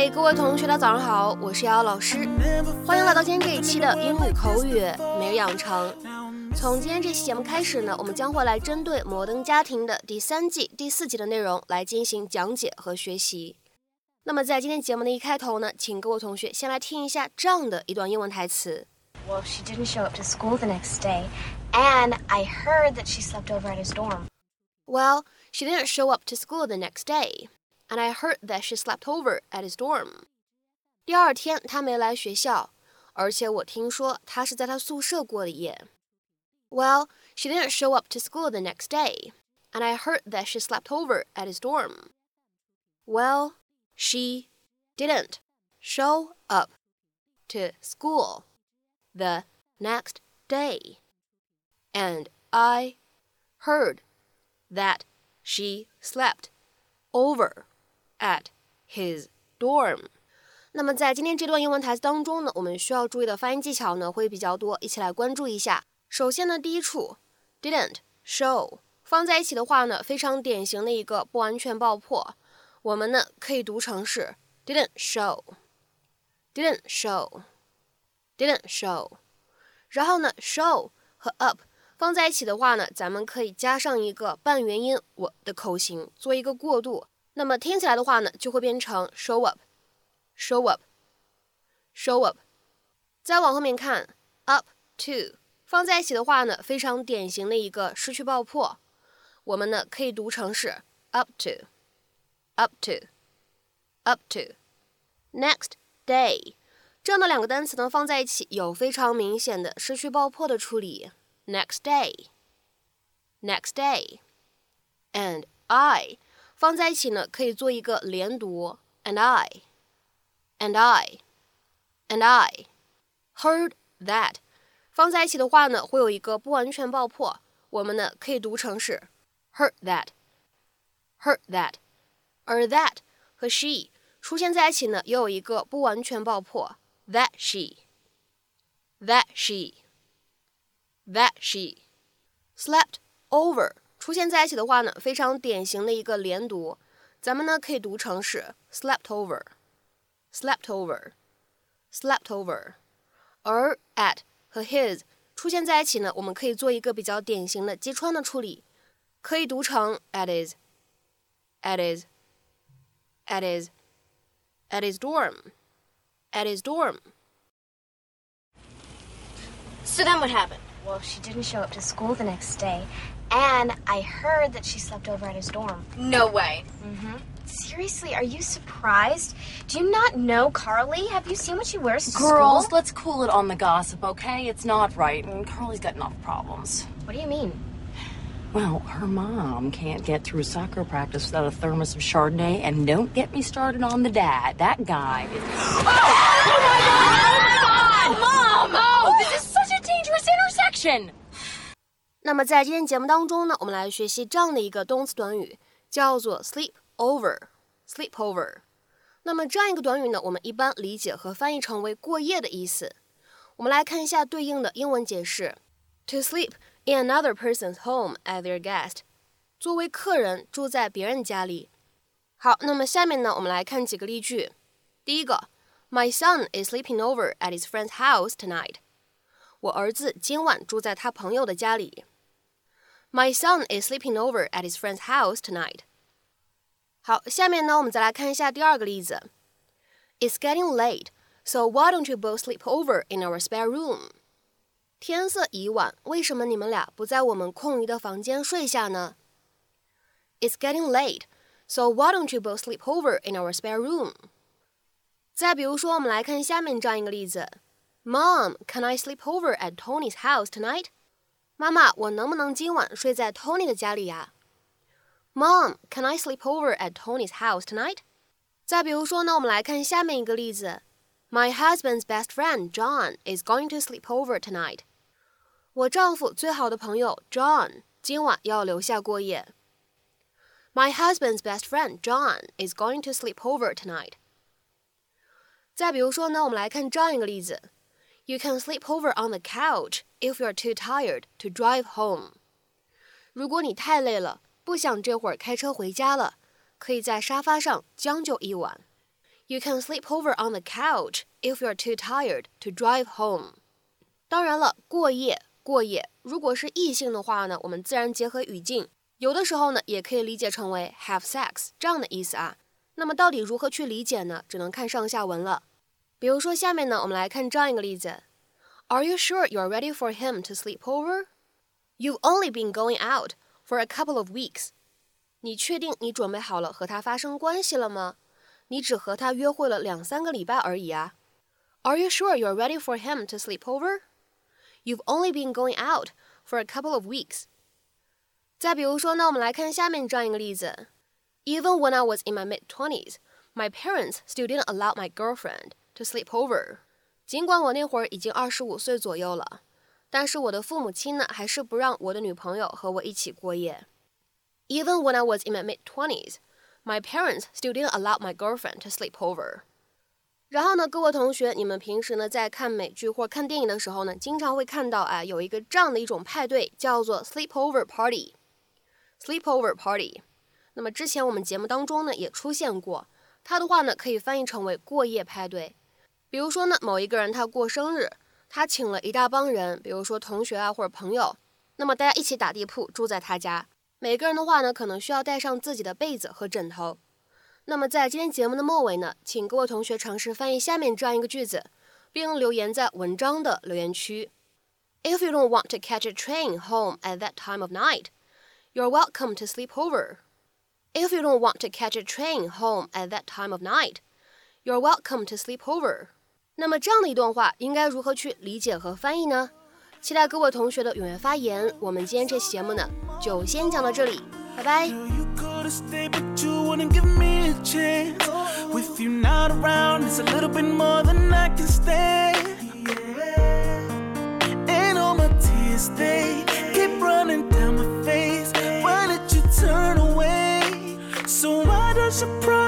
嗨，各位同学，大家早上好，我是瑶瑶老师，欢迎来到今天这一期的英语口语每日养成。从今天这期节目开始呢，我们将会来针对《摩登家庭》的第三季第四集的内容来进行讲解和学习。那么在今天节目的一开头呢，请各位同学先来听一下这样的一段英文台词。Well, she didn't show up to school the next day, and I heard that she slept over at his dorm. Well, she didn't show up to school the next day, and I heard that she slept over at his dorm. 第二天她没来学校，而且我听说她是在她宿舍过的夜。Well, she didn't show up to school the next day, and I heard that she slept over at his dorm. Well, she didn't show up to school the next day, and I heard that she slept over at his dorm. 那么在今天这段英文台词当中呢，我们需要注意的发音技巧呢会比较多，一起来关注一下。首先呢，第一处 didn't show 放在一起的话呢，非常典型的一个不完全爆破，我们呢可以读成是 didn't show，didn't show，didn't show。然后呢，show 和 up 放在一起的话呢，咱们可以加上一个半元音我的口型，做一个过渡。那么听起来的话呢，就会变成 show up，show up，show up。再往后面看，up to 放在一起的话呢，非常典型的一个失去爆破，我们呢可以读成是 up to，up to，up to。Next day。这样的两个单词呢放在一起，有非常明显的失去爆破的处理。Next day，next day，and I 放在一起呢，可以做一个连读。And I，and I，and I heard that 放在一起的话呢，会有一个不完全爆破，我们呢可以读成是 heard that，heard that，而 that 和 she 出现在一起呢，也有一个不完全爆破。that she, that she, that she slept over 出现在一起的话呢，非常典型的一个连读，咱们呢可以读成是 slept over, slept over, slept over。而 at 和 his 出现在一起呢，我们可以做一个比较典型的击穿的处理，可以读成 at his, at his, at his, at his dorm。at his dorm. So then what happened? Well, she didn't show up to school the next day, and I heard that she slept over at his dorm. No way. Mm-hmm. Seriously, are you surprised? Do you not know Carly? Have you seen what she wears to Girls, school? let's cool it on the gossip, okay? It's not right, and Carly's got enough problems. What do you mean? Well, her mom can't get through soccer practice without a thermos of Chardonnay, and don't get me started on the dad. That guy is. Oh, oh my god! Oh my god! Mom! Oh, this is such a dangerous intersection! 那么在今天节目当中呢，我们来学习这样的一个动词短语，叫做 sleep over。sleep over。那么这样一个短语呢，我们一般理解和翻译成为过夜的意思。我们来看一下对应的英文解释：to sleep。in another person's home as their guest，作为客人住在别人家里。好，那么下面呢，我们来看几个例句。第一个，My son is sleeping over at his friend's house tonight。我儿子今晚住在他朋友的家里。My son is sleeping over at his friend's house tonight。好，下面呢，我们再来看一下第二个例子。It's getting late, so why don't you both sleep over in our spare room? 天色已晚，为什么你们俩不在我们空余的房间睡下呢？It's getting late, so why don't you both sleep over in our spare room？再比如说，我们来看下面这样一个例子：Mom, can I sleep over at Tony's house tonight？ 妈妈，我能不能今晚睡在 Tony 的家里呀？Mom, can I sleep over at Tony's house tonight？再比如说呢，我们来看下面一个例子：My husband's best friend John is going to sleep over tonight。我丈夫最好的朋友 John 今晚要留下过夜。My husband's best friend John is going to sleep over tonight。再比如说呢，我们来看这样一个例子 ：You can sleep over on the couch if you're too tired to drive home。如果你太累了，不想这会儿开车回家了，可以在沙发上将就一晚。You can sleep over on the couch if you're too tired to drive home。当然了，过夜过夜，如果是异性的话呢，我们自然结合语境，有的时候呢也可以理解成为 have sex 这样的意思啊。那么到底如何去理解呢？只能看上下文了。比如说下面呢，我们来看这样一个例子：Are you sure you're ready for him to sleep over? You've only been going out for a couple of weeks. 你确定你准备好了和他发生关系了吗？你只和他约会了两三个礼拜而已啊。Are you sure you're ready for him to sleep over? You've only been going out for a couple of weeks. 再比如说，那我们来看下面这样一个例子：Even when I was in my mid twenties, my parents still didn't allow my girlfriend to sleep over. 尽管我那会儿已经二十五岁左右了，但是我的父母亲呢，还是不让我的女朋友和我一起过夜。Even when I was in my mid twenties, my parents still didn't allow my girlfriend to sleep over. 然后呢，各位同学，你们平时呢在看美剧或看电影的时候呢，经常会看到啊，有一个这样的一种派对，叫做 sleepover party。sleepover party。那么之前我们节目当中呢也出现过，它的话呢可以翻译成为过夜派对。比如说呢，某一个人他过生日，他请了一大帮人，比如说同学啊或者朋友，那么大家一起打地铺住在他家，每个人的话呢可能需要带上自己的被子和枕头。那么在今天节目的末尾呢，请各位同学尝试翻译下面这样一个句子，并留言在文章的留言区。If you don't want to catch a train home at that time of night, you're welcome to sleep over. If you don't want to catch a train home at that time of night, you're welcome to sleep over. 那么这样的一段话应该如何去理解和翻译呢？期待各位同学的踊跃发言。我们今天这期节目呢，就先讲到这里，拜拜 you。chance. With you not around, it's a little bit more than I can stand. And all my tears, they keep running down my face. Why did you turn away? So why does your pride?